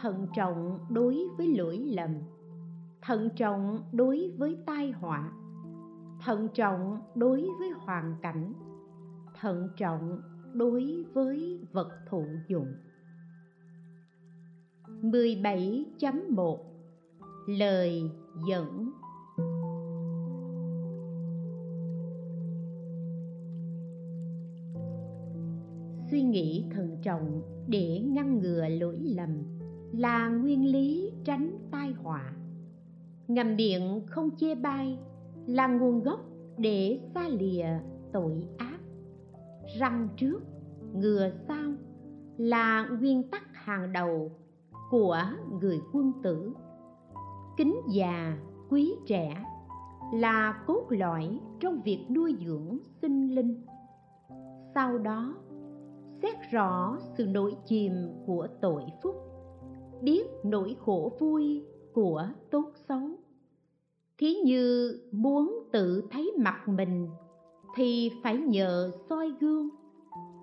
Thận trọng đối với lỗi lầm. Thận trọng đối với tai họa. Thận trọng đối với hoàn cảnh. Thận trọng đối với vật thụ dụng. 17.1 Lời dẫn. Suy nghĩ thận trọng để ngăn ngừa lỗi lầm là nguyên lý tránh tai họa. Ngầm điện không chê bai là nguồn gốc để xa lìa tội ác. Răng trước, ngừa sau là nguyên tắc hàng đầu của người quân tử. Kính già, quý trẻ là cốt lõi trong việc nuôi dưỡng sinh linh. Sau đó, xét rõ sự nổi chìm của tội phúc biết nỗi khổ vui của tốt xấu. Thí như muốn tự thấy mặt mình thì phải nhờ soi gương.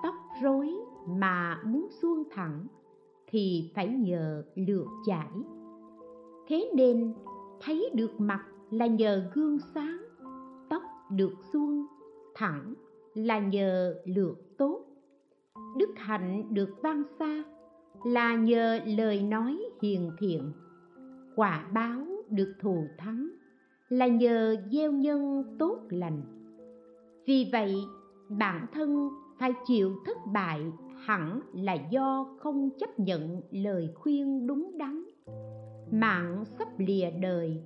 Tóc rối mà muốn xuông thẳng thì phải nhờ lược chải. Thế nên thấy được mặt là nhờ gương sáng, tóc được xuông thẳng là nhờ lược tốt. Đức hạnh được vang xa là nhờ lời nói hiền thiện. Quả báo được thù thắng, là nhờ gieo nhân tốt lành. Vì vậy, bản thân phải chịu thất bại hẳn là do không chấp nhận lời khuyên đúng đắn. Mạng sắp lìa đời,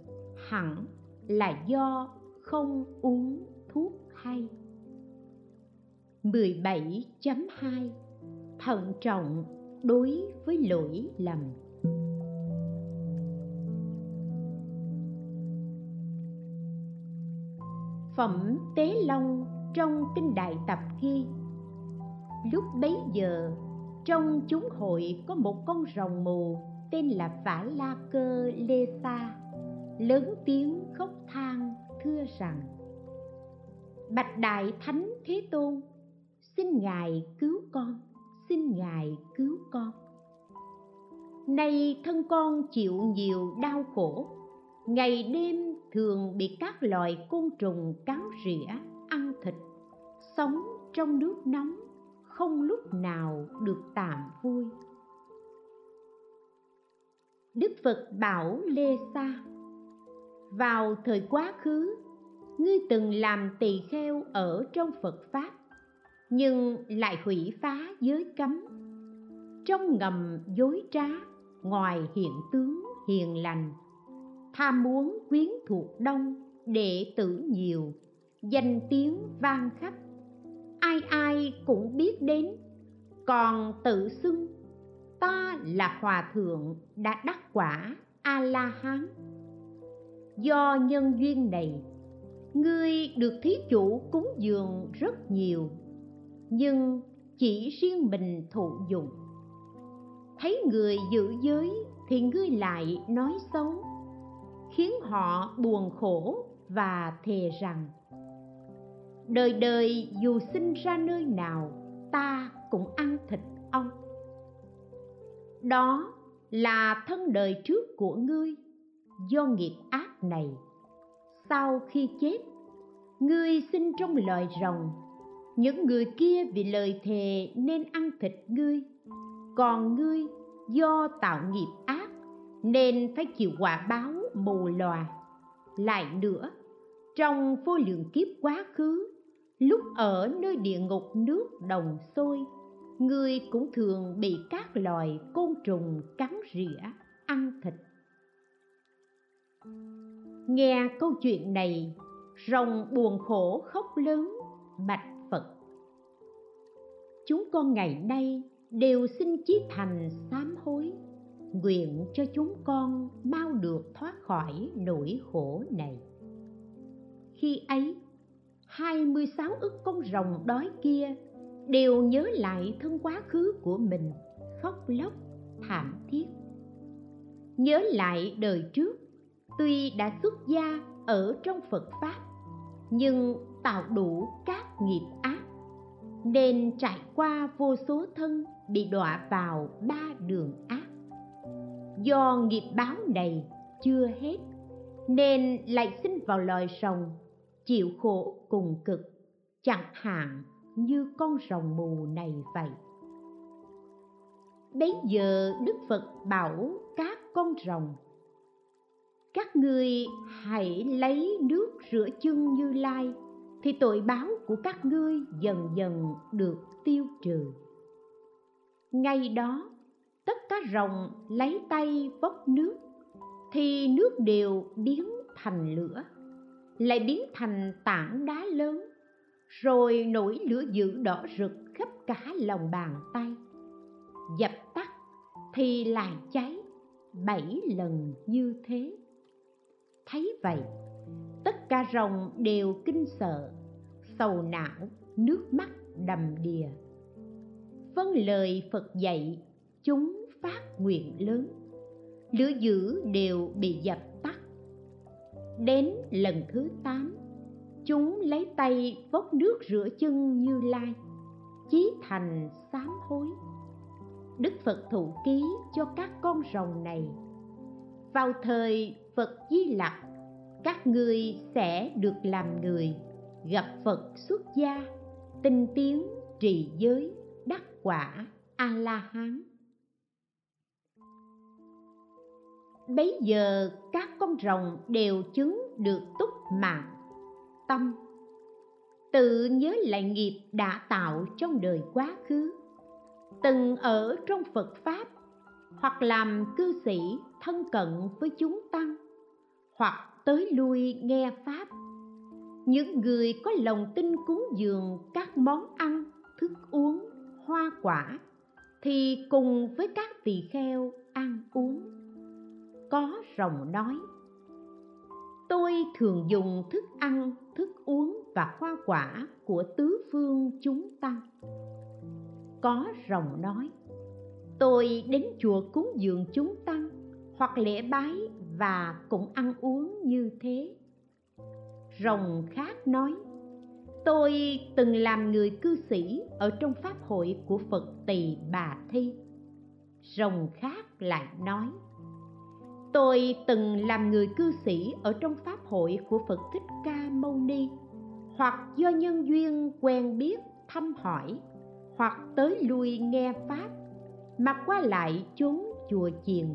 hẳn là do không uống thuốc hay. 17.2 Thận trọng đối với lỗi lầm. Phẩm Tế Long trong Kinh Đại Tập ghi. Lúc bấy giờ, trong chúng hội có một con rồng mù tên là Phả La Cơ Lê Sa lớn tiếng khóc than thưa rằng Bạch Đại Thánh Thế Tôn, xin Ngài cứu con, xin Ngài cứu con. Nay thân con chịu nhiều đau khổ, ngày đêm thường bị các loài côn trùng cắn rỉa ăn thịt sống trong nước nóng không lúc nào được tạm vui đức phật bảo lê sa vào thời quá khứ ngươi từng làm tỳ kheo ở trong phật pháp nhưng lại hủy phá giới cấm. Trong ngầm dối trá, ngoài hiện tướng hiền lành, tham muốn quyến thuộc đông đệ tử nhiều, danh tiếng vang khắp. Ai ai cũng biết đến, còn tự xưng, ta là hòa thượng đã đắc quả a la hán do nhân duyên này, ngươi được thí chủ cúng dường rất nhiều nhưng chỉ riêng mình thụ dụng. Thấy người giữ giới thì ngươi lại nói xấu, khiến họ buồn khổ và thề rằng, đời đời dù sinh ra nơi nào, ta cũng ăn thịt ông. Đó là thân đời trước của ngươi, do nghiệp ác này. Sau khi chết, ngươi sinh trong loài rồng những người kia vì lời thề nên ăn thịt ngươi. Còn ngươi do tạo nghiệp ác nên phải chịu quả báo mù lòa. Lại nữa, trong vô lượng kiếp quá khứ, lúc ở nơi địa ngục nước đồng sôi, ngươi cũng thường bị các loài côn trùng cắn rỉa, ăn thịt. Nghe câu chuyện này, rồng buồn khổ khóc lớn, bạch chúng con ngày nay đều xin chí thành sám hối. Nguyện cho chúng con mau được thoát khỏi nỗi khổ này. Khi ấy 26 ức con rồng đói kia đều nhớ lại thân quá khứ của mình, khóc lóc, thảm thiết. Nhớ lại đời trước, tuy đã xuất gia ở trong phật pháp, nhưng tạo đủ các nghiệp ác nên trải qua vô số thân bị đọa vào ba đường ác. Do nghiệp báo này chưa hết, nên lại sinh vào loài rồng, chịu khổ cùng cực, chẳng hạn như con rồng mù này vậy. Bấy giờ đức phật bảo các con rồng, các ngươi hãy lấy nước rửa chân như lai thì tội báo của các ngươi dần dần được tiêu trừ. Ngay đó, tất cả rồng lấy tay vốc nước, thì nước đều biến thành lửa, lại biến thành tảng đá lớn, rồi nổi lửa dữ đỏ rực khắp cả lòng bàn tay. Dập tắt thì lại cháy bảy lần như thế. Thấy vậy cả rồng đều kinh sợ, sầu não, nước mắt đầm đìa. Vâng lời phật dạy, chúng phát nguyện lớn. Lửa dữ đều bị dập tắt. Đến lần thứ tám, chúng lấy tay vốc nước rửa chân như lai, chí thành sám hối. Đức phật thụ ký cho các con rồng này. Vào thời phật di lặc các ngươi sẽ được làm người, gặp phật xuất gia, tinh tiến trì giới đắc quả a la hán bấy giờ các con rồng đều chứng được túc mạng tâm. Tự nhớ lại nghiệp đã tạo trong đời quá khứ, từng ở trong phật pháp hoặc làm cư sĩ thân cận với chúng tăng hoặc tới lui nghe pháp. Những người có lòng tin cúng dường các món ăn, thức uống, hoa quả thì cùng với các tỳ kheo ăn uống. Có rồng nói, tôi thường dùng thức ăn, thức uống và hoa quả của tứ phương chúng tăng có rồng nói, tôi đến chùa cúng dường chúng tăng hoặc lễ bái và cũng ăn uống như thế. Rồng khác nói, tôi từng làm người cư sĩ ở trong pháp hội của phật tỳ bà thi. Rồng khác lại nói, tôi từng làm người cư sĩ ở trong pháp hội của phật thích ca mâu ni, hoặc do nhân duyên quen biết thăm hỏi, hoặc tới lui nghe pháp, mà qua lại chốn chùa chiền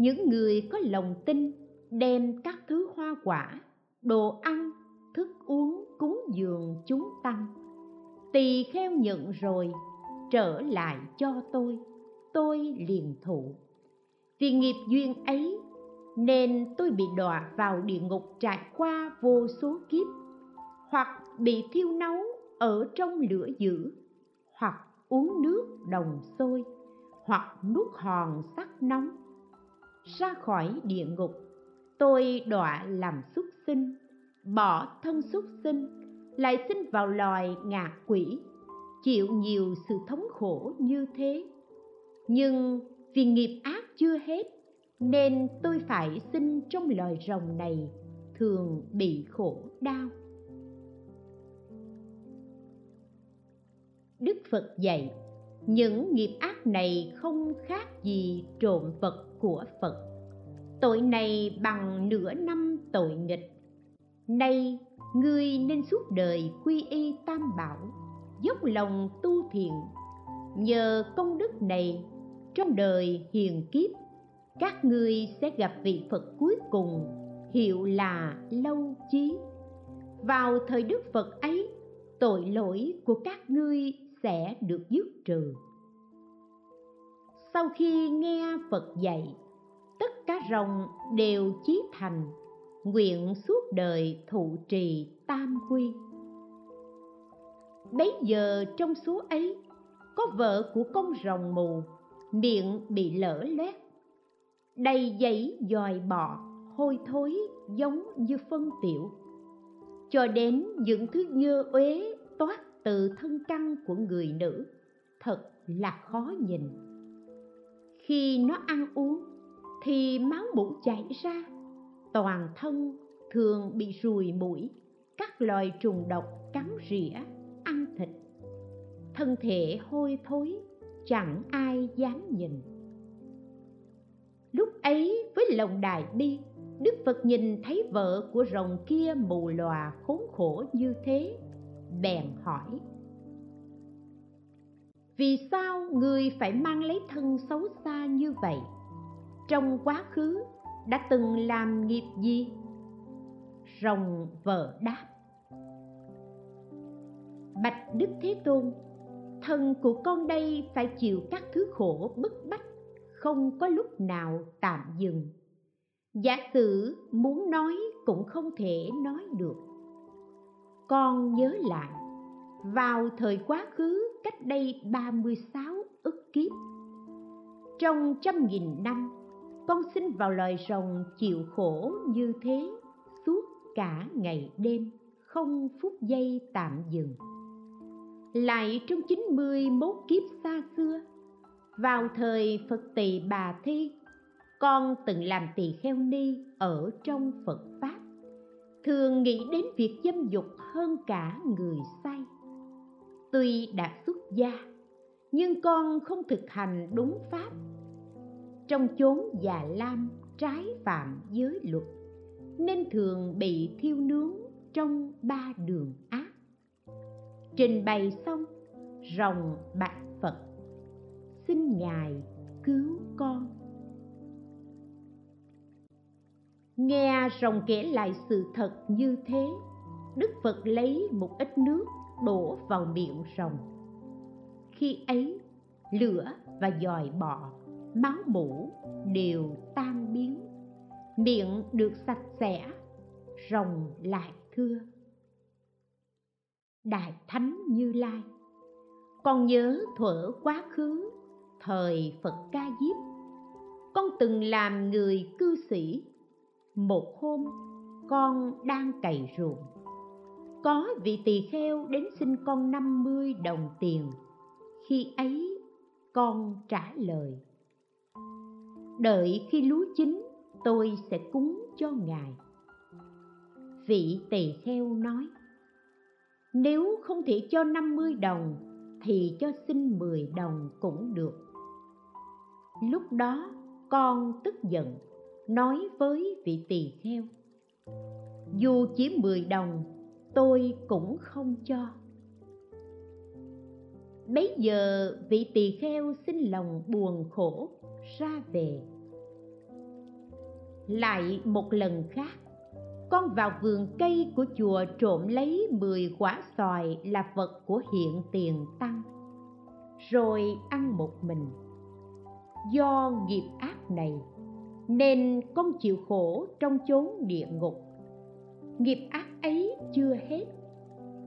những người có lòng tin đem các thứ hoa quả, đồ ăn, thức uống cúng dường chúng tăng. Tỳ kheo nhận rồi, trở lại cho tôi tôi liền thụ. Vì nghiệp duyên ấy, nên tôi bị đọa vào địa ngục trải qua vô số kiếp, hoặc bị thiêu nấu ở trong lửa dữ, hoặc uống nước đồng sôi, hoặc nuốt hòn sắc nóng ra khỏi địa ngục. Tôi đọa làm súc sinh, bỏ thân súc sinh, lại sinh vào loài ngạ quỷ, chịu nhiều sự thống khổ như thế. Nhưng vì nghiệp ác chưa hết, nên tôi phải sinh trong loài rồng này, thường bị khổ đau. Đức phật dạy, những nghiệp ác này không khác gì trộm vật của phật. Tội này bằng nửa năm tội nghịch. Nay, ngươi nên suốt đời quy y tam bảo, dốc lòng tu thiện nhờ công đức này, trong đời hiền kiếp, các ngươi sẽ gặp vị phật cuối cùng, hiệu là lâu chí. Vào thời đức phật ấy, tội lỗi của các ngươi sẽ được dứt trừ sau khi nghe phật dạy, tất cả rồng đều chí thành, nguyện suốt đời thụ trì tam quy. Bấy giờ trong số ấy, có vợ của con rồng mù, miệng bị lở loét, đầy giấy dòi bọ, hôi thối giống như phân tiểu. Cho đến những thứ nhơ uế toát từ thân căn của người nữ, thật là khó nhìn khi nó ăn uống, thì máu mủ chảy ra. Toàn thân thường bị ruồi mũi, các loài trùng độc cắn rỉa, ăn thịt. Thân thể hôi thối, chẳng ai dám nhìn. Lúc ấy với lòng đại bi, đức phật nhìn thấy vợ của rồng kia mù lòa khốn khổ như thế, bèn hỏi vì sao người phải mang lấy thân xấu xa như vậy? Trong quá khứ đã từng làm nghiệp gì? Rồng vợ đáp. Bạch đức thế tôn, thân của con đây phải chịu các thứ khổ bức bách, không có lúc nào tạm dừng. Giả sử muốn nói cũng không thể nói được. Con nhớ lại, vào thời quá khứ cách đây 36 ức kiếp. Trong trăm nghìn năm, con sinh vào loài rồng chịu khổ như thế suốt cả ngày đêm, không phút giây tạm dừng. Lại trong 91 kiếp xa xưa, vào thời Phật Tỳ Bà Thi, con từng làm tỳ kheo ni ở trong Phật Pháp, thường nghĩ đến việc dâm dục hơn cả người say tuy đã xuất gia, nhưng con không thực hành đúng pháp. Trong chốn già lam trái phạm giới luật, nên thường bị thiêu nướng trong ba đường ác. Trình bày xong, rồng bạch phật, xin ngài cứu con. Nghe rồng kể lại sự thật như thế, đức phật lấy một ít nước đổ vào miệng rồng. Khi ấy, lửa và dòi bọ, máu mủ đều tan biến. Miệng được sạch sẽ, rồng lại thưa. Đại thánh như lai, con nhớ thuở quá khứ, thời phật ca diếp. Con từng làm người cư sĩ. Một hôm, con đang cày ruộng có vị tỳ kheo đến xin con năm mươi đồng tiền. Khi ấy, con trả lời, đợi khi lúa chín, tôi sẽ cúng cho ngài. Vị tỳ kheo nói, nếu không thể cho năm mươi đồng, thì cho xin mười đồng cũng được. Lúc đó, con tức giận, nói với vị tỳ kheo, dù chỉ mười đồng tôi cũng không cho. Bấy giờ vị tỳ kheo xin lòng buồn khổ ra về. Lại một lần khác, con vào vườn cây của chùa trộm lấy mười quả xoài là vật của hiện tiền tăng, rồi ăn một mình. Do nghiệp ác này, nên con chịu khổ trong chốn địa ngục. Nghiệp ác chưa hết.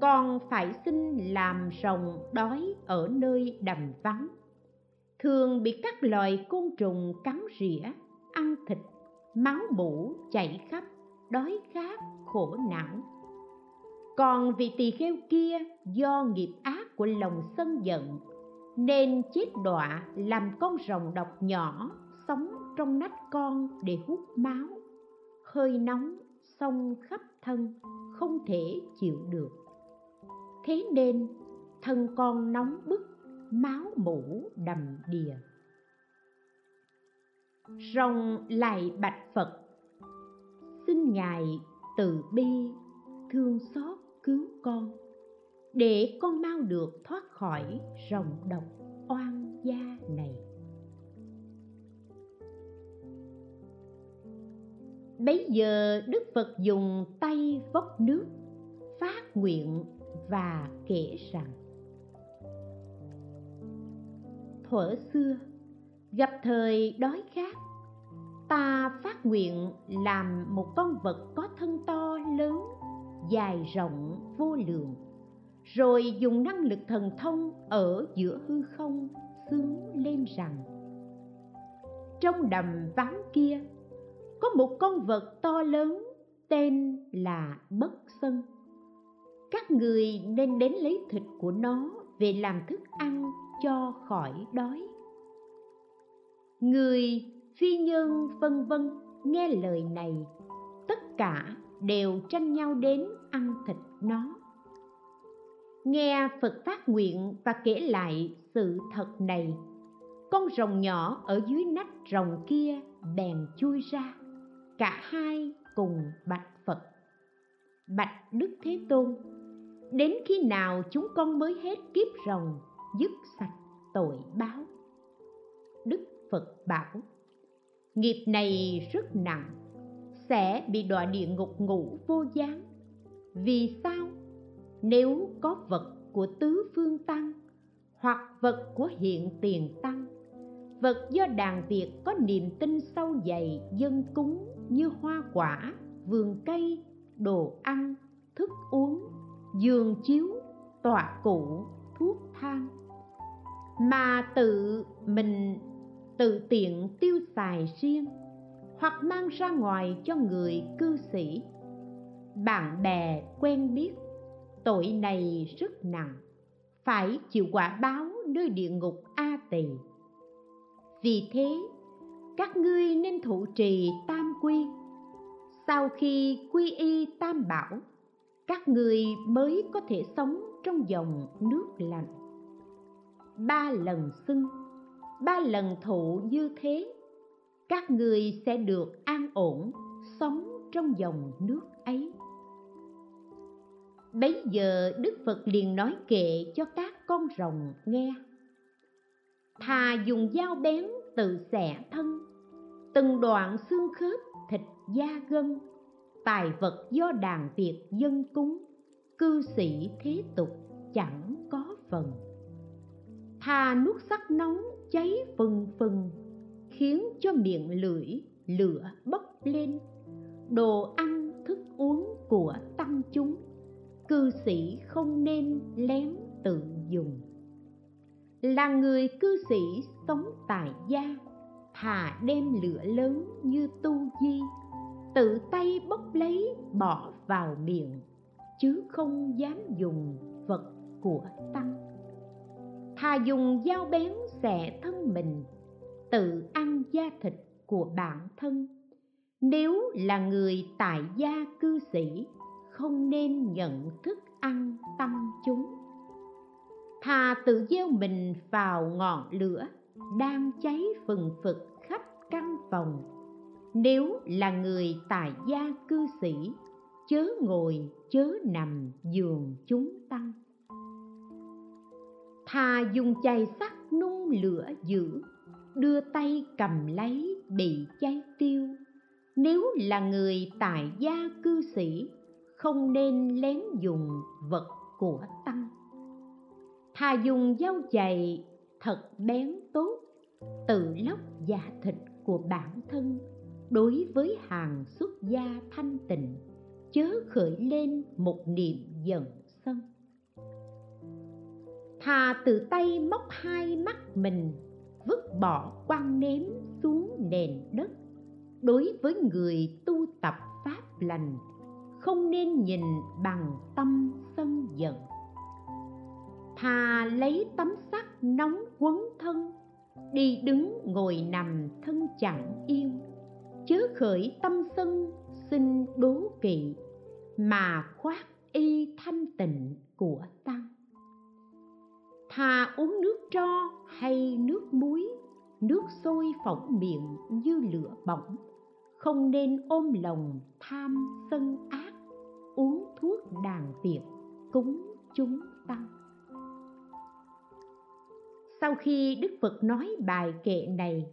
Con phải xin làm rồng đói ở nơi đầm vắng. Thường bị các loài côn trùng cắn rỉa, ăn thịt, máu mủ chảy khắp, đói khát, khổ não. Còn vị tỳ kheo kia do nghiệp ác của lòng sân giận, nên chết đọa làm con rồng độc nhỏ sống trong nách con để hút máu. Hơi nóng xông khắp thân không thể chịu được. Thế nên, thân con nóng bức, máu mủ đầm đìa. Rồng lại bạch phật, xin ngài từ bi thương xót cứu con, để con mau được thoát khỏi rồng độc oan gia này. Bấy giờ đức phật dùng tay vốc nước phát nguyện và kể rằng, thuở xưa, gặp thời đói khát, ta phát nguyện làm một con vật có thân to lớn, dài rộng vô lượng, rồi dùng năng lực thần thông ở giữa hư không xướng lên rằng, trong đầm vắng kia có một con vật to lớn tên là bất sân. Các người nên đến lấy thịt của nó về làm thức ăn cho khỏi đói. Người phi nhân vân vân nghe lời này, tất cả đều tranh nhau đến ăn thịt nó. Nghe phật phát nguyện và kể lại sự thật này, con rồng nhỏ ở dưới nách rồng kia bèn chui ra cả hai cùng bạch phật. Bạch đức thế tôn, đến khi nào chúng con mới hết kiếp rồng, dứt sạch tội báo? Đức phật bảo, nghiệp này rất nặng, sẽ bị đọa địa ngục ngủ vô gián. Vì sao? Nếu có vật của tứ phương tăng hoặc vật của hiện tiền tăng, vật do đàn việt có niềm tin sâu dày dân cúng như hoa quả, vườn cây, đồ ăn, thức uống, giường chiếu, tọa cụ, thuốc thang. Mà tự mình tự tiện tiêu xài riêng, hoặc mang ra ngoài cho người cư sĩ. Bạn bè quen biết, tội này rất nặng, phải chịu quả báo nơi địa ngục a tỳ. Vì thế các ngươi nên thụ trì tam quy. Sau khi quy y tam bảo, các người mới có thể sống trong dòng nước lạnh. Ba lần xưng, ba lần thụ như thế, các người sẽ được an ổn sống trong dòng nước ấy. Bấy giờ đức phật liền nói kệ cho các con rồng nghe. Thà dùng dao bén tự xẻ thân, từng đoạn xương khớp thịt da gân, tài vật do đàn việt dân cúng, cư sĩ thế tục chẳng có phần. Thà nuốt sắc nóng cháy phừng phừng, khiến cho miệng lưỡi lửa bốc lên. Đồ ăn, thức uống của tăng chúng, cư sĩ không nên lén tự dùng là người cư sĩ sống tại gia, thà đem lửa lớn như tu di, tự tay bốc lấy bỏ vào miệng, chứ không dám dùng vật của tăng thà dùng dao bén xẻ thân mình, tự ăn da thịt của bản thân. Nếu là người tại gia cư sĩ, không nên nhận thức ăn tăng chúng thà tự gieo mình vào ngọn lửa đang cháy phừng phực khắp căn phòng. Nếu là người tại gia cư sĩ, chớ ngồi chớ nằm giường chúng tăng. Thà dùng chày sắt nung lửa dữ đưa tay cầm lấy bị cháy tiêu. Nếu là người tại gia cư sĩ, không nên lén dùng vật của tăng thà dùng dao chày, thật bén tốt, tự lóc da thịt của bản thân. Đối với hàng xuất gia thanh tịnh, chớ khởi lên một niệm giận sân. Thà tự tay móc hai mắt mình, vứt bỏ quan ném xuống nền đất. Đối với người tu tập pháp lành, không nên nhìn bằng tâm sân giận thà lấy tấm sắt nóng quấn thân, đi đứng ngồi nằm thân chẳng yên chớ khởi tâm sân, xin đố kỵ, mà khoác y thanh tịnh của tăng thà uống nước tro hay nước muối, nước sôi phỏng miệng như lửa bỏng. Không nên ôm lòng tham sân ác, uống thuốc đàn tiệc cúng chúng tăng sau khi đức phật nói bài kệ này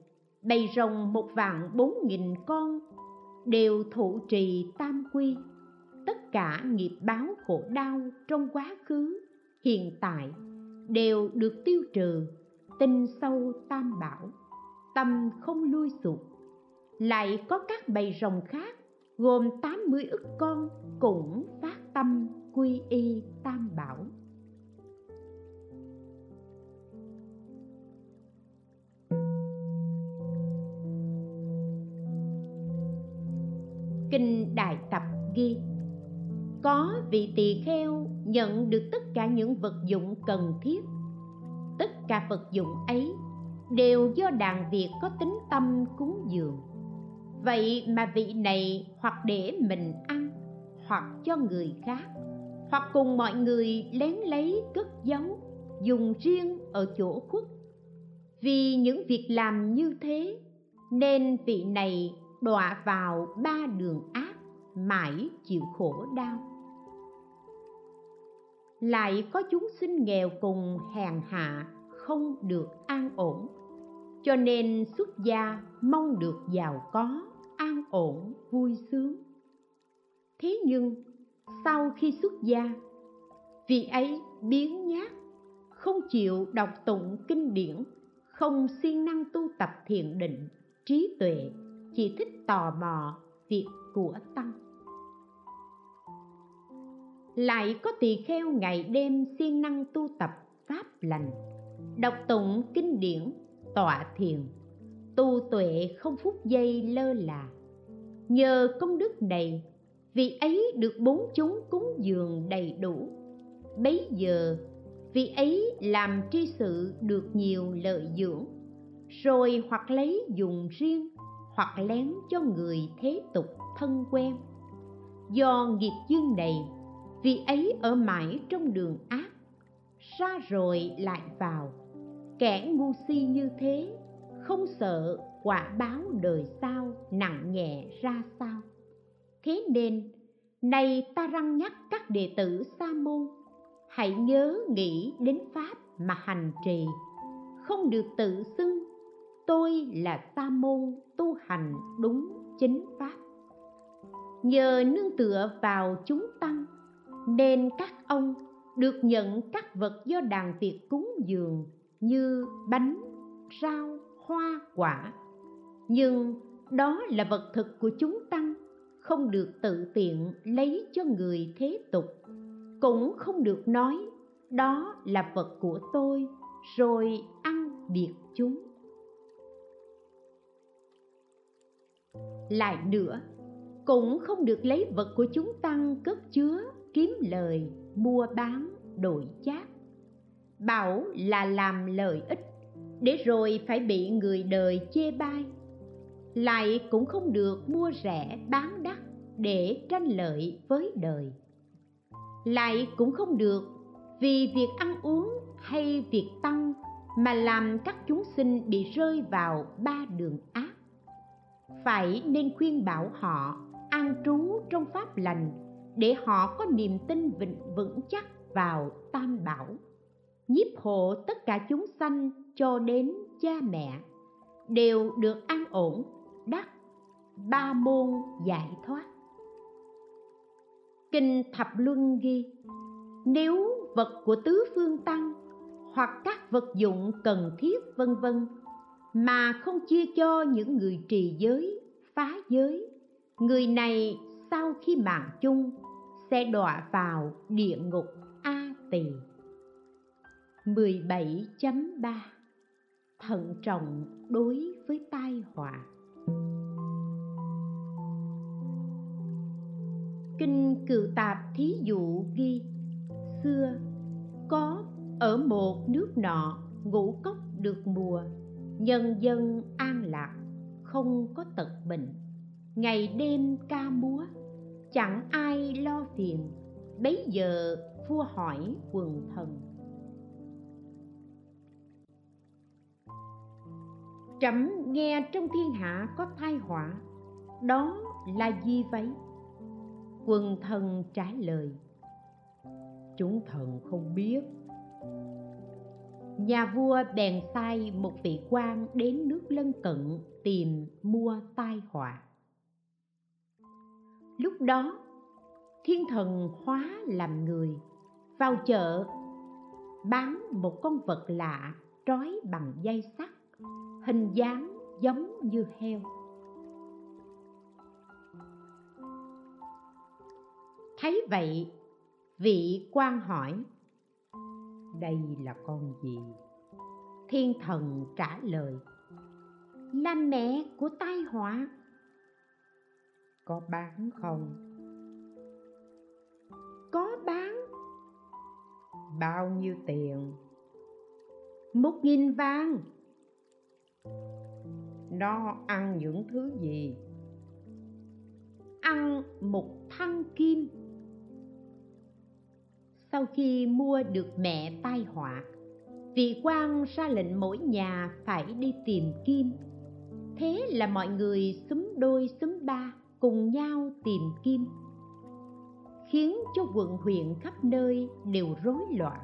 bầy rồng một vạn bốn nghìn con, đều thụ trì tam quy. Tất cả nghiệp báo khổ đau trong quá khứ, hiện tại đều được tiêu trừ, tinh sâu tam bảo, tâm không lui sụp. Lại có các bầy rồng khác, gồm 80 ức con cũng phát tâm quy y tam bảo. Kinh đại tập ghi, có vị tỳ kheo nhận được tất cả những vật dụng cần thiết. Tất cả vật dụng ấy đều do đàn việt có tính tâm cúng dường. Vậy mà vị này hoặc để mình ăn, hoặc cho người khác, hoặc cùng mọi người lén lấy cất giấu, dùng riêng ở chỗ khuất. Vì những việc làm như thế, nên vị này đọa vào ba đường ác, mãi chịu khổ đau. Lại có chúng sinh nghèo cùng hèn hạ, không được an ổn. Cho nên xuất gia mong được giàu có, an ổn, vui sướng. Thế nhưng, sau khi xuất gia, vị ấy biến nhát, không chịu đọc tụng kinh điển, không siêng năng tu tập thiền định, trí tuệ chỉ thích tò mò việc của tăng. Lại có tỳ kheo ngày đêm siêng năng tu tập pháp lành, đọc tụng kinh điển, tọa thiền, tu tuệ không phút giây lơ là. Nhờ công đức này, vị ấy được bốn chúng cúng dường đầy đủ. Bấy giờ, vị ấy làm tri sự được nhiều lợi dưỡng, rồi hoặc lấy dùng riêng hoặc lén cho người thế tục thân quen. Do nghiệp duyên này, vì ấy ở mãi trong đường ác, ra rồi lại vào. Kẻ ngu si như thế, không sợ quả báo đời sau nặng nhẹ ra sao. Thế nên nay ta răng nhắc các đệ tử sa môn, hãy nhớ nghĩ đến pháp mà hành trì, không được tự xưng tôi là sa môn tu hành đúng chính pháp. Nhờ nương tựa vào chúng tăng, nên các ông được nhận các vật do đàn tiệc cúng dường như bánh, rau, hoa, quả. Nhưng đó là vật thực của chúng tăng, không được tự tiện lấy cho người thế tục, cũng không được nói đó là vật của tôi, rồi ăn biệt chúng. Lại nữa. Cũng không được lấy vật của chúng tăng cất chứa, kiếm lời, mua bán, đổi chác. Bảo là làm lợi ích, để rồi phải bị người đời chê bai. Lại cũng không được mua rẻ bán đắt để tranh lợi với đời. Lại cũng không được vì việc ăn uống hay việc tăng mà làm các chúng sinh bị rơi vào ba đường ác phải nên khuyên bảo họ an trú trong pháp lành, để họ có niềm tin vững vững chắc vào tam bảo. Nhiếp hộ tất cả chúng sanh cho đến cha mẹ đều được an ổn, đắc ba môn giải thoát. Kinh thập luân ghi, nếu vật của tứ phương tăng hoặc các vật dụng cần thiết vân vân mà không chia cho những người trì giới, phá giới. Người này sau khi mạng chung, sẽ đọa vào địa ngục a tỳ. 17.3 Thận trọng đối với tai họa. Kinh Cựu Tạp Thí Dụ ghi, Xưa, có ở một nước nọ ngũ cốc được mùa Nhân dân an lạc, không có tật bệnh. Ngày đêm ca múa, chẳng ai lo phiền. Bấy giờ vua hỏi quần thần. Trẫm nghe trong thiên hạ có tai họa, đó là gì vậy? Quần thần trả lời, chúng thần không biết nhà vua bèn sai một vị quan đến nước lân cận tìm mua tai họa. Lúc đó, thiên thần hóa làm người, vào chợ, bán một con vật lạ trói bằng dây sắt, hình dáng giống như heo. Thấy vậy, vị quan hỏi đây là con gì? Thiên thần trả lời là mẹ của tai họa. Có bán không? Có bán. Bao nhiêu tiền? Một nghìn vàng. Nó ăn những thứ gì? Ăn một thăng kim sau khi mua được mẹ tai họa. Vị quan ra lệnh mỗi nhà phải đi tìm kim. Thế là mọi người xúm đôi xúm ba cùng nhau tìm kim. Khiến cho quận huyện khắp nơi đều rối loạn.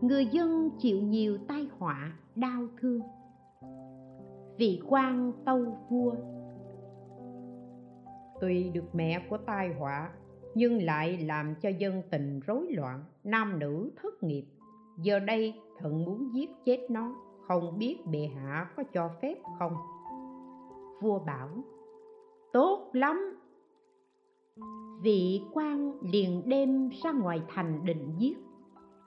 Người dân chịu nhiều tai họa, đau thương. Vị quan tâu vua. Tuy được mẹ của tai họa nhưng lại làm cho dân tình rối loạn, nam nữ thất nghiệp. Giờ đây thần muốn giết chết nó, không biết bệ hạ có cho phép không? Vua bảo, tốt lắm. Vị quan liền đêm ra ngoài thành định giết.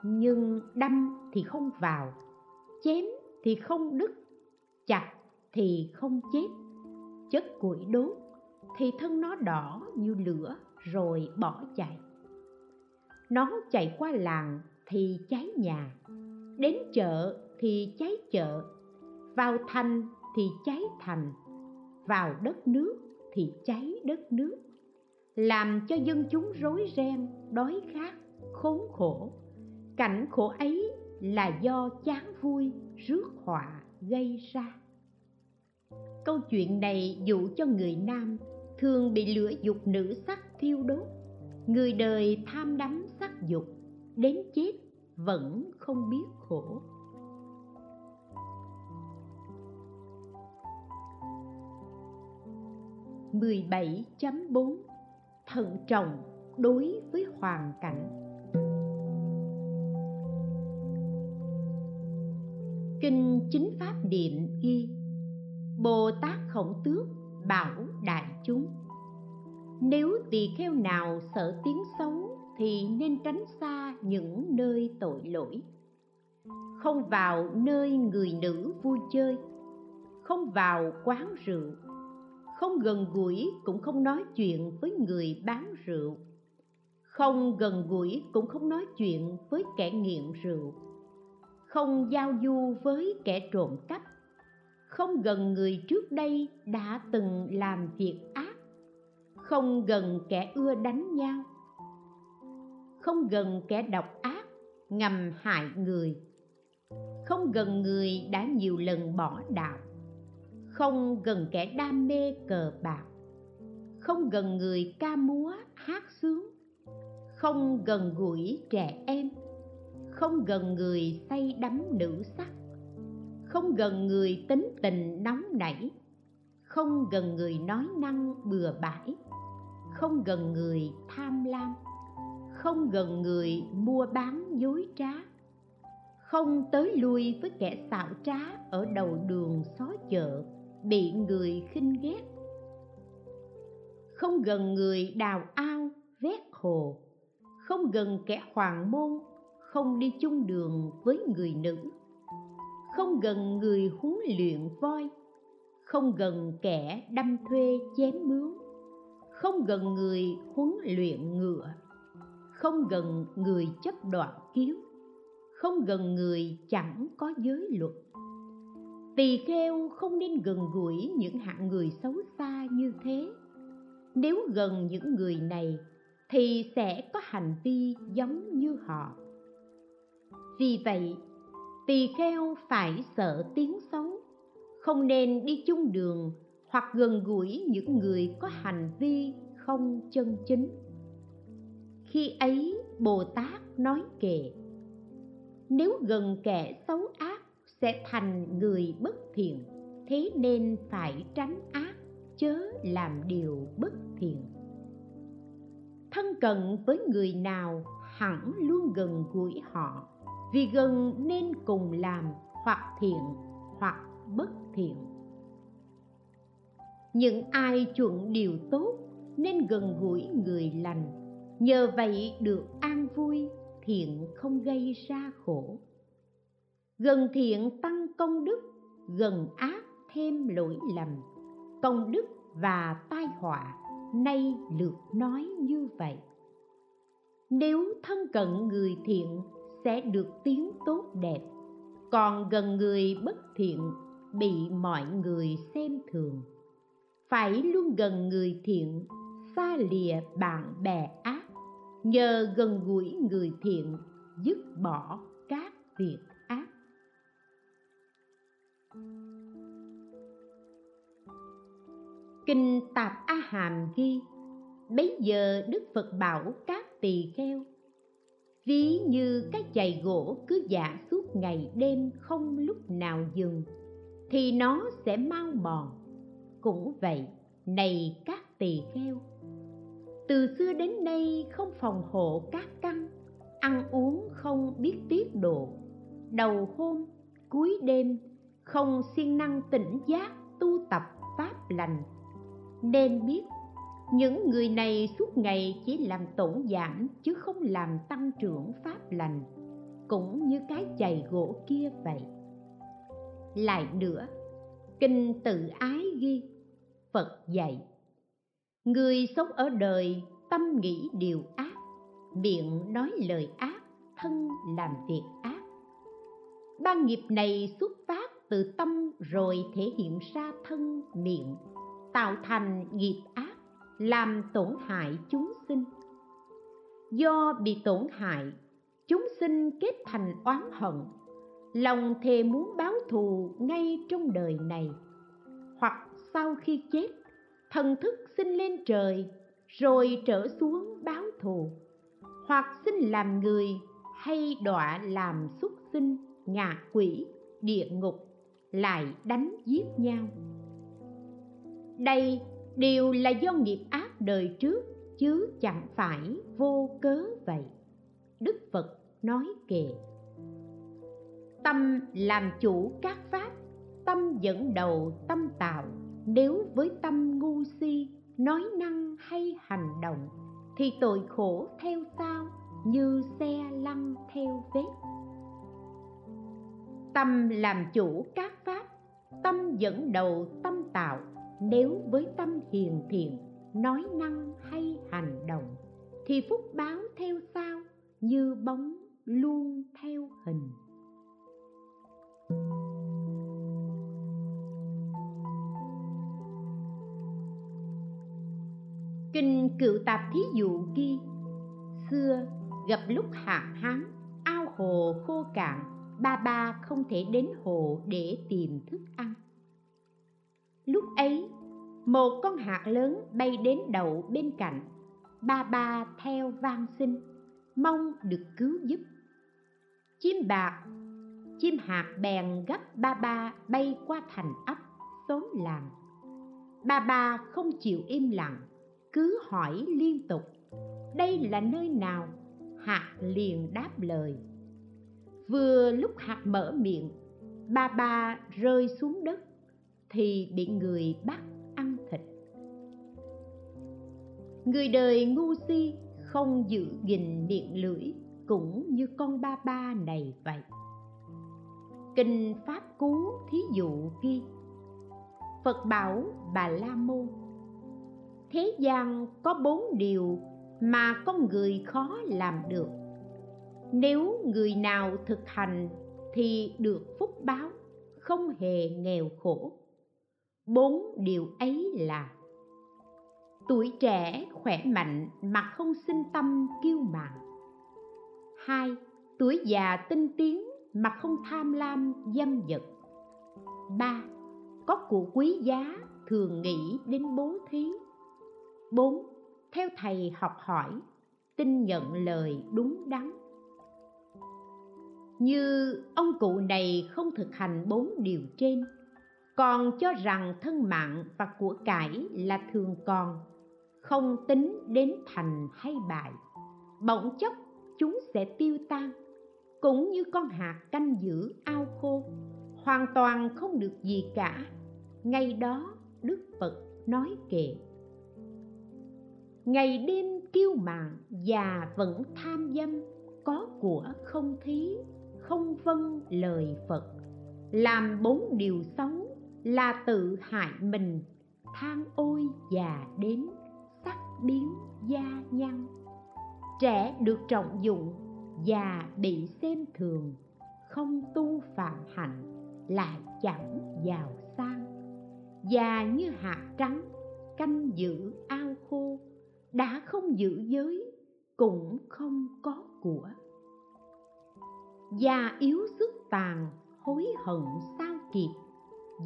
Nhưng đâm thì không vào, chém thì không đứt, chặt thì không chết. Chất củi đốt thì thân nó đỏ như lửa rồi bỏ chạy. Nó chạy qua làng thì cháy nhà, đến chợ thì cháy chợ, vào thành thì cháy thành, vào đất nước thì cháy đất nước. Làm cho dân chúng rối ren, đói khát, khốn khổ. Cảnh khổ ấy là do chán vui, rước họa gây ra. Câu chuyện này dụ cho người nam thường bị lửa dục nữ sắc thiêu đốt. Người đời tham đắm sắc dục, đến chết vẫn không biết khổ. mười bảy chấm bốn. Thận trọng đối với hoàn cảnh. Kinh chính pháp điện ghi bồ tát khổng tước bảo đại chúng nếu tỳ kheo nào sợ tiếng xấu thì nên tránh xa những nơi tội lỗi. Không vào nơi người nữ vui chơi, không vào quán rượu, không gần gũi cũng không nói chuyện với người bán rượu, không gần gũi cũng không nói chuyện với kẻ nghiện rượu, không giao du với kẻ trộm cắp, không gần người trước đây đã từng làm việc ác không gần kẻ ưa đánh nhau. Không gần kẻ độc ác, ngầm hại người. Không gần người đã nhiều lần bỏ đạo. Không gần kẻ đam mê cờ bạc. Không gần người ca múa hát sướng. Không gần gũi trẻ em. Không gần người say đắm nữ sắc. Không gần người tính tình nóng nảy không gần người nói năng bừa bãi. Không gần người tham lam. Không gần người mua bán dối trá. Không tới lui với kẻ xạo trá ở đầu đường xó chợ, bị người khinh ghét. Không gần người đào ao, vét hồ. Không gần kẻ hoàng môn, không đi chung đường với người nữ. Không gần người huấn luyện voi không gần kẻ đâm thuê chém mướn, không gần người huấn luyện ngựa, không gần người chấp đoạn kiếm, không gần người chẳng có giới luật. Tỳ kheo không nên gần gũi những hạng người xấu xa như thế. Nếu gần những người này, thì sẽ có hành vi giống như họ. Vì vậy, tỳ kheo phải sợ tiếng xấu không nên đi chung đường hoặc gần gũi những người có hành vi không chân chính. Khi ấy, bồ tát nói kệ, nếu gần kẻ xấu ác sẽ thành người bất thiện, thế nên phải tránh ác, chớ làm điều bất thiện. Thân cận với người nào hẳn luôn gần gũi họ, vì gần nên cùng làm hoặc thiện hoặc bất thiện. Những ai chuẩn điều tốt nên gần gũi người lành, nhờ vậy được an vui, thiện không gây ra khổ. Gần thiện tăng công đức, gần ác thêm lỗi lầm. Công đức và tai họa nay lượt nói như vậy. Nếu thân cận người thiện sẽ được tiếng tốt đẹp, còn gần người bất thiện bị mọi người xem thường. Phải luôn gần người thiện, xa lìa bạn bè ác. Nhờ gần gũi người thiện, dứt bỏ các việc ác. Kinh tạp a hàm ghi, bấy giờ đức phật bảo các tỳ kheo, ví như cái chày gỗ cứ giả suốt ngày đêm không lúc nào dừng thì nó sẽ mau mòn. Cũng vậy, này các tỳ kheo, từ xưa đến nay không phòng hộ các căn, ăn uống không biết tiết độ, đầu hôm, cuối đêm, không siêng năng tỉnh giác tu tập pháp lành. Nên biết, những người này suốt ngày chỉ làm tổn giảm chứ không làm tăng trưởng pháp lành, cũng như cái chày gỗ kia vậy lại nữa, kinh tự ái ghi, phật dạy, người sống ở đời tâm nghĩ điều ác, miệng nói lời ác, thân làm việc ác. Ba nghiệp này xuất phát từ tâm rồi thể hiện ra thân, miệng, tạo thành nghiệp ác, làm tổn hại chúng sinh. Do bị tổn hại, chúng sinh kết thành oán hận lòng thề muốn báo thù ngay trong đời này. Hoặc sau khi chết, thần thức sinh lên trời, rồi trở xuống báo thù. Hoặc sinh làm người hay đọa làm xuất sinh, ngạ quỷ, địa ngục, lại đánh giết nhau. Đây đều là do nghiệp ác đời trước, chứ chẳng phải vô cớ vậy. Đức phật nói kệ tâm làm chủ các pháp, tâm dẫn đầu tâm tạo. Nếu với tâm ngu si, nói năng hay hành động, thì tội khổ theo sau như xe lăn theo vết. Tâm làm chủ các pháp, tâm dẫn đầu tâm tạo. Nếu với tâm hiền thiện, nói năng hay hành động, thì phúc báo theo sao như bóng luôn theo hình kinh cựu tạp thí dụ ghi, xưa gặp lúc hạn hán, ao hồ khô cạn, ba ba không thể đến hồ để tìm thức ăn. Lúc ấy, một con hạt lớn bay đến đậu bên cạnh, ba ba theo van xin, mong được cứu giúp. Chim bạc chim hạt bèn gấp ba ba bay qua thành ấp xóm làng. Ba ba không chịu im lặng, cứ hỏi liên tục, đây là nơi nào? Hạt liền đáp lời. Vừa lúc hạt mở miệng, ba ba rơi xuống đất, thì bị người bắt ăn thịt. Người đời ngu si không giữ gìn miệng lưỡi, cũng như con ba ba này vậy kinh pháp cú thí dụ ghi. Phật bảo bà la môn, thế gian có bốn điều mà con người khó làm được. Nếu người nào thực hành thì được phúc báo, không hề nghèo khổ. Bốn điều ấy là, tuổi trẻ khỏe mạnh mà không sinh tâm kiêu mạn. Hai, tuổi già tinh tiến mà không tham lam dâm dật. Ba, có của quý giá thường nghĩ đến bố thí. Bốn, theo thầy học hỏi, tin nhận lời đúng đắn. Như ông cụ này không thực hành bốn điều trên, còn cho rằng thân mạng và của cải là thường còn, không tính đến thành hay bại. Bỗng chốc, chúng sẽ tiêu tan cũng như con hạt canh giữ ao khô, hoàn toàn không được gì cả. Ngay đó, đức phật nói kệ, ngày đêm kiêu mạn và vẫn tham dâm, có của không thí, không vâng lời phật. Làm bốn điều xấu là tự hại mình, than ôi già đến sắc biến gia nhân. Trẻ được trọng dụng và bị xem thường, không tu phạm hạnh lại chẳng giàu sang. Và như hạt trắng, canh giữ ao khô, đã không giữ giới, cũng không có của. Già yếu sức tàn, hối hận sao kịp.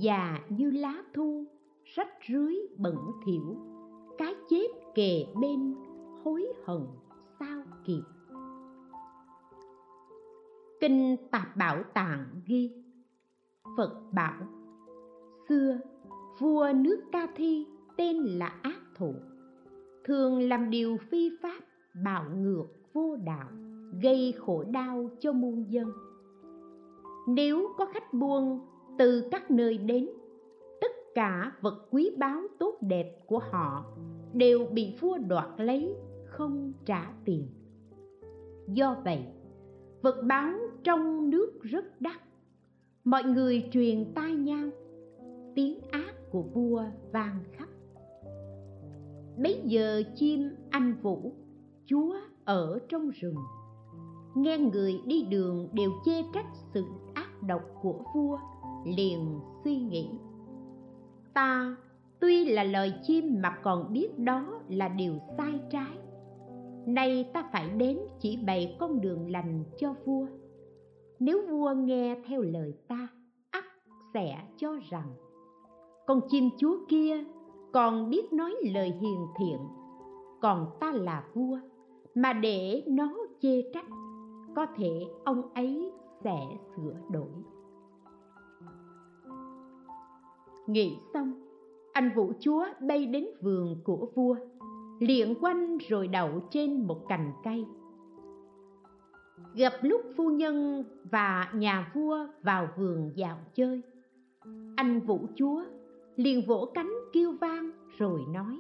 Và như lá thu, rách rưới bẩn thỉu. Cái chết kề bên, hối hận sao kịp kinh tạp bảo tạng ghi. Phật bảo, xưa, vua nước ca thi tên là ác thủ thường làm điều phi pháp bạo ngược vô đạo, gây khổ đau cho muôn dân. Nếu có khách buôn từ các nơi đến, tất cả vật quý báu tốt đẹp của họ đều bị vua đoạt lấy, không trả tiền. Do vậy, vật báo trong nước rất đắt. Mọi người truyền tai nhau, tiếng ác của vua vang khắp. Bấy giờ chim anh vũ, chúa ở trong rừng, nghe người đi đường đều chê trách sự ác độc của vua, liền suy nghĩ. Ta tuy là lời chim mà còn biết đó là điều sai trái. Nay ta phải đến chỉ bày con đường lành cho vua nếu vua nghe theo lời ta, ắt sẽ cho rằng, con chim chúa kia, còn biết nói lời hiền thiện, còn ta là vua, mà để nó chê trách, có thể ông ấy sẽ sửa đổi. Nghĩ xong, anh vũ chúa bay đến vườn của vua liệng quanh rồi đậu trên một cành cây gặp lúc phu nhân và nhà vua vào vườn dạo chơi. Anh vũ chúa liền vỗ cánh kêu vang rồi nói,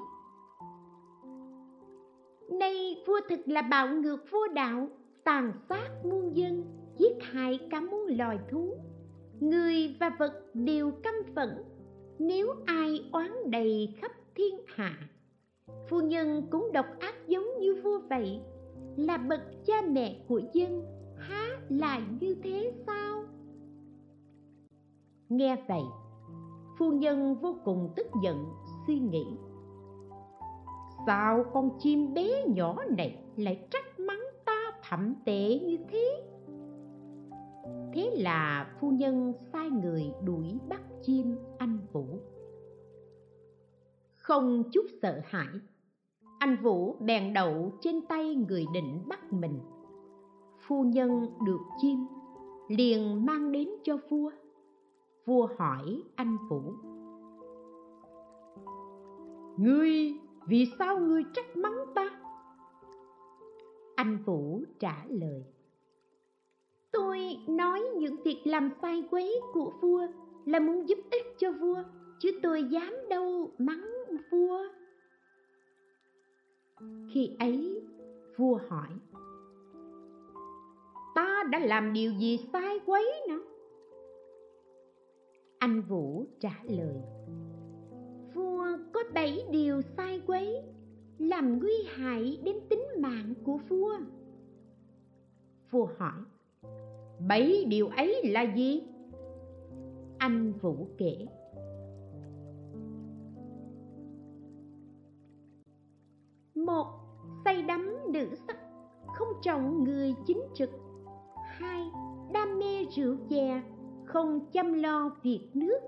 nay vua thực là bạo ngược vô đạo, tàn sát muôn dân, giết hại cả muôn loài thú. Người và vật đều căm phẫn, nếu ai oán đầy khắp thiên hạ. Phu nhân cũng độc ác giống như vua vậy là bậc cha mẹ của dân, há lại như thế sao? Nghe vậy, phu nhân vô cùng tức giận, suy nghĩ. Sao con chim bé nhỏ này lại trách mắng ta thậm tệ như thế? Thế là phu nhân sai người đuổi bắt chim anh vũ. Không chút sợ hãi anh vũ bèn đậu trên tay người định bắt mình. Phu nhân được chim liền mang đến cho vua. Vua hỏi anh vũ. Ngươi vì sao ngươi trách mắng ta? Anh vũ trả lời. Tôi nói những việc làm sai quấy của vua là muốn giúp ích cho vua chứ tôi dám đâu mắng vua khi ấy, vua hỏi, ta đã làm điều gì sai quấy nữa anh vũ trả lời, vua có bảy điều sai quấy, làm nguy hại đến tính mạng của vua. Vua hỏi, bảy điều ấy là gì? Anh vũ kể trọng người chính trực. Hai, đam mê rượu chè, không chăm lo việc nước.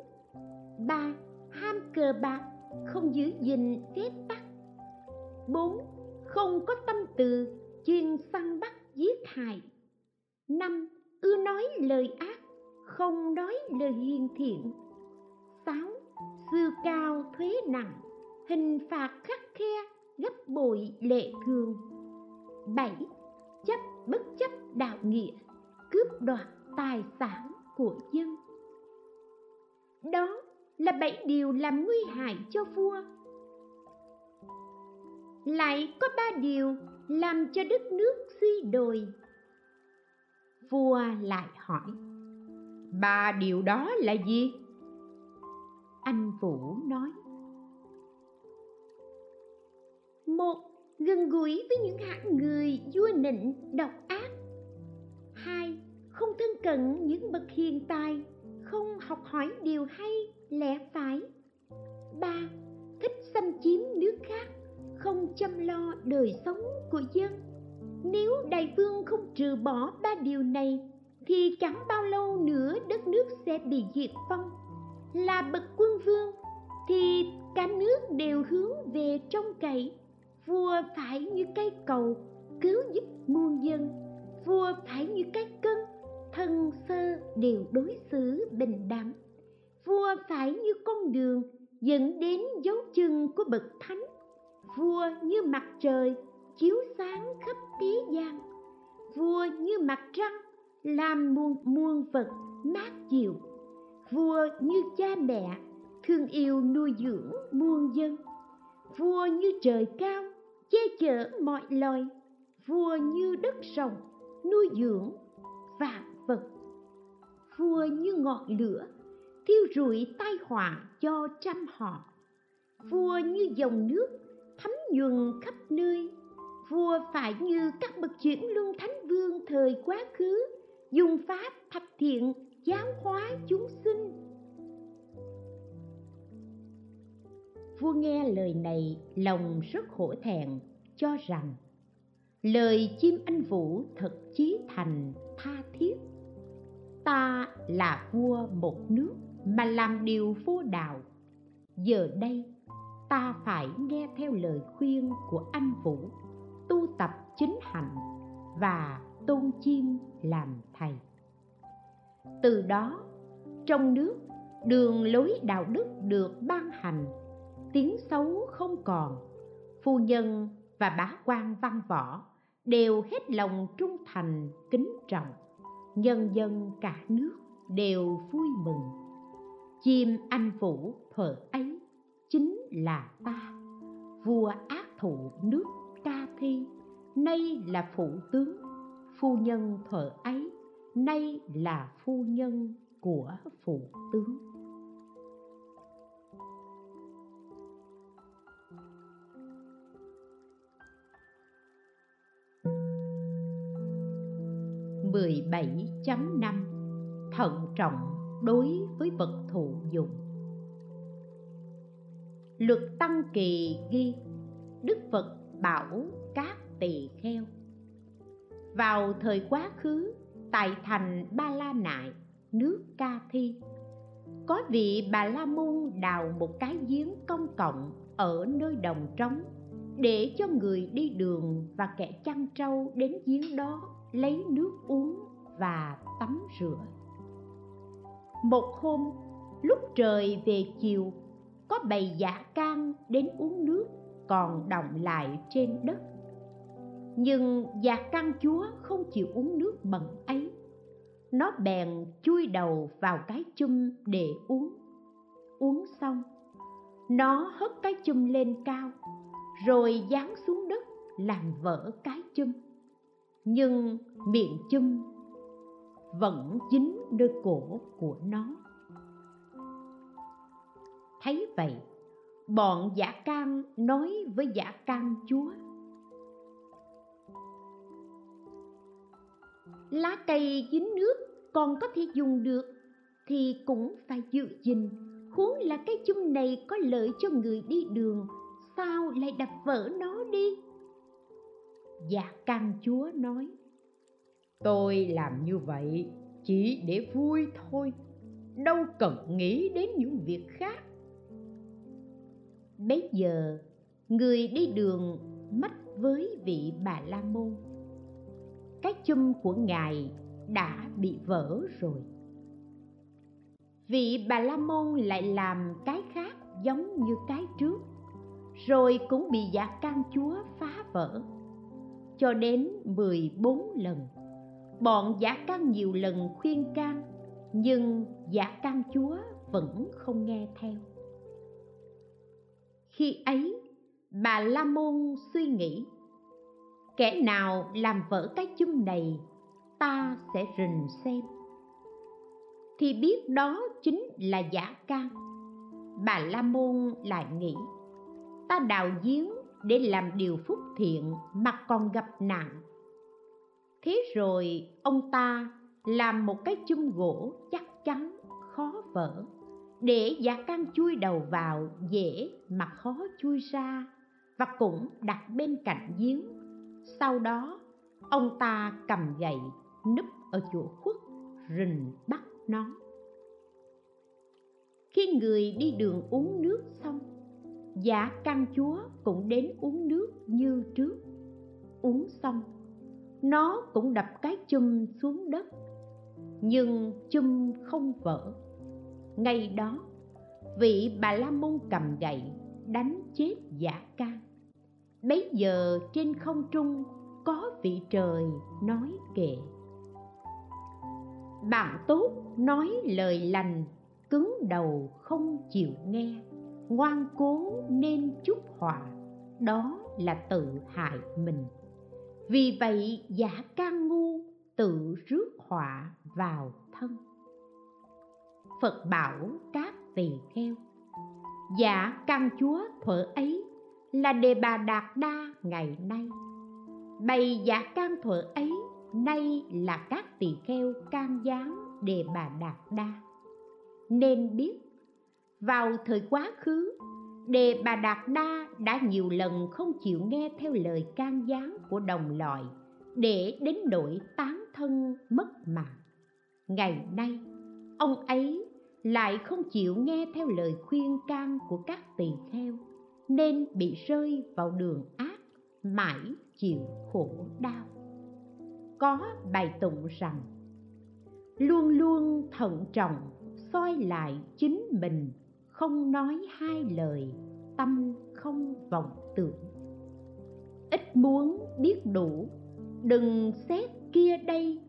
Ba, ham cờ bạc, không giữ gìn phép tắc. Bốn, không có tâm từ, chuyên săn bắt giết hại. Năm, ưa nói lời ác, không nói lời hiền thiện. Sáu, xưa cao thuế nặng, hình phạt khắc khe, gấp bội lệ thường. Bảy chấp bất chấp đạo nghĩa, cướp đoạt tài sản của dân. Đó là bảy điều làm nguy hại cho vua. Lại có ba điều làm cho đất nước suy đồi. Vua lại hỏi, ba điều đó là gì? Anh vũ nói, một gần gũi với những hạng người vua nịnh, độc ác. Hai, không thân cận những bậc hiền tài, không học hỏi điều hay, lẽ phải. Ba, thích xâm chiếm nước khác, không chăm lo đời sống của dân. Nếu đại vương không trừ bỏ ba điều này, thì chẳng bao lâu nữa đất nước sẽ bị diệt vong. Là bậc quân vương, thì cả nước đều hướng về trong cậy vua phải như cây cầu cứu giúp muôn dân. Vua phải như cái cân, thân sơ đều đối xử bình đẳng. Vua phải như con đường dẫn đến dấu chân của bậc thánh. Vua như mặt trời chiếu sáng khắp thế gian. Vua như mặt trăng làm muôn muôn vật mát dịu. Vua như cha mẹ thương yêu nuôi dưỡng muôn dân. Vua như trời cao che chở mọi loài, vua như đất rồng, nuôi dưỡng, vạn vật. Vua như ngọn lửa, thiêu rụi tai họa cho trăm họ. Vua như dòng nước, thấm nhuần khắp nơi. Vua phải như các bậc chuyển luân thánh vương thời quá khứ, dùng pháp thập thiện giáo hóa chúng sinh. Vua nghe lời này, lòng rất hổ thẹn, cho rằng, lời chim anh vũ thật chí thành tha thiết. Ta là vua một nước mà làm điều vô đạo. Giờ đây, ta phải nghe theo lời khuyên của anh vũ, tu tập chính hạnh và tôn chiêm làm thầy. Từ đó, trong nước, đường lối đạo đức được ban hành tiếng xấu không còn. Phu nhân và bá quan văn võ đều hết lòng trung thành, kính trọng. Nhân dân cả nước đều vui mừng. Chim anh vũ thuở ấy chính là ta. Vua ác thụ nước ca thi, nay là phụ tướng. Phu nhân thuở ấy, nay là phu nhân của phụ tướng. Mười bảy chấm năm, thận trọng đối với vật thụ dụng. Luật tăng kỳ ghi, đức phật bảo các tỳ kheo, vào thời quá khứ, tại thành ba la nại, nước ca thi, có vị bà la môn đào một cái giếng công cộng ở nơi đồng trống để cho người đi đường và kẻ chăn trâu đến giếng đó lấy nước uống và tắm rửa. Một hôm, lúc trời về chiều, có bầy dạ can đến uống nước còn đọng lại trên đất. Nhưng dạ can chúa không chịu uống nước bẩn ấy. Nó bèn chui đầu vào cái chum để uống. Uống xong, nó hất cái chum lên cao, rồi giáng xuống đất làm vỡ cái chum nhưng miệng chum vẫn dính nơi cổ của nó. Thấy vậy, bọn giả can nói với giả can chúa, lá cây dính nước còn có thể dùng được thì cũng phải giữ gìn. Huống là cái chung này có lợi cho người đi đường, sao lại đập vỡ nó đi? Dạ can chúa nói, tôi làm như vậy chỉ để vui thôi, đâu cần nghĩ đến những việc khác. Bấy giờ, người đi đường mắt với vị bà la môn. Cái chum của ngài đã bị vỡ rồi. Vị bà la môn lại làm cái khác giống như cái trước, rồi cũng bị giả can chúa phá vỡ cho đến 14 lần. Bọn giả can nhiều lần khuyên can, nhưng giả can chúa vẫn không nghe theo. Khi ấy, bà la môn suy nghĩ, kẻ nào làm vỡ cái chung này, ta sẽ rình xem. Thì biết đó chính là giả can. Bà la môn lại nghĩ, ta đào giếng để làm điều phúc thiện mà còn gặp nạn. Thế rồi, ông ta làm một cái chum gỗ chắc chắn, khó vỡ, để giả can chui đầu vào, dễ mà khó chui ra, và cũng đặt bên cạnh giếng. Sau đó, ông ta cầm gậy, núp ở chỗ khuất, rình bắt nó. Khi người đi đường uống nước xong giả căn chúa cũng đến uống nước như trước. Uống xong, nó cũng đập cái chum xuống đất. Nhưng chum không vỡ. Ngay đó, vị bà la môn cầm gậy đánh chết giả can. Bấy giờ trên không trung có vị trời nói kệ. Bạn tốt nói lời lành, cứng đầu không chịu nghe ngoan cố nên chút họa đó là tự hại mình. Vì vậy, giả can ngu tự rước họa vào thân. Phật bảo các tỳ kheo dạ giả căn chúa thuở ấy là đề bà đạt đa ngày nay. Bày giả can thuở ấy nay là các tỳ kheo can gián đề bà đạt đa. Nên biết vào thời quá khứ, đề bà đạt đa đã nhiều lần không chịu nghe theo lời can gián của đồng loại để đến nỗi tán thân mất mạng. Ngày nay, ông ấy lại không chịu nghe theo lời khuyên can của các tỳ kheo, nên bị rơi vào đường ác, mãi chịu khổ đau. Có bài tụng rằng, luôn luôn thận trọng soi lại chính mình không nói hai lời, tâm không vọng tưởng. Ít muốn biết đủ, đừng xét kia đây,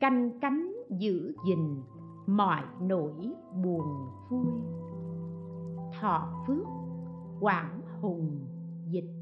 canh cánh giữ gìn, mọi nỗi buồn vui. Thọ phước, quảng hùng dịch.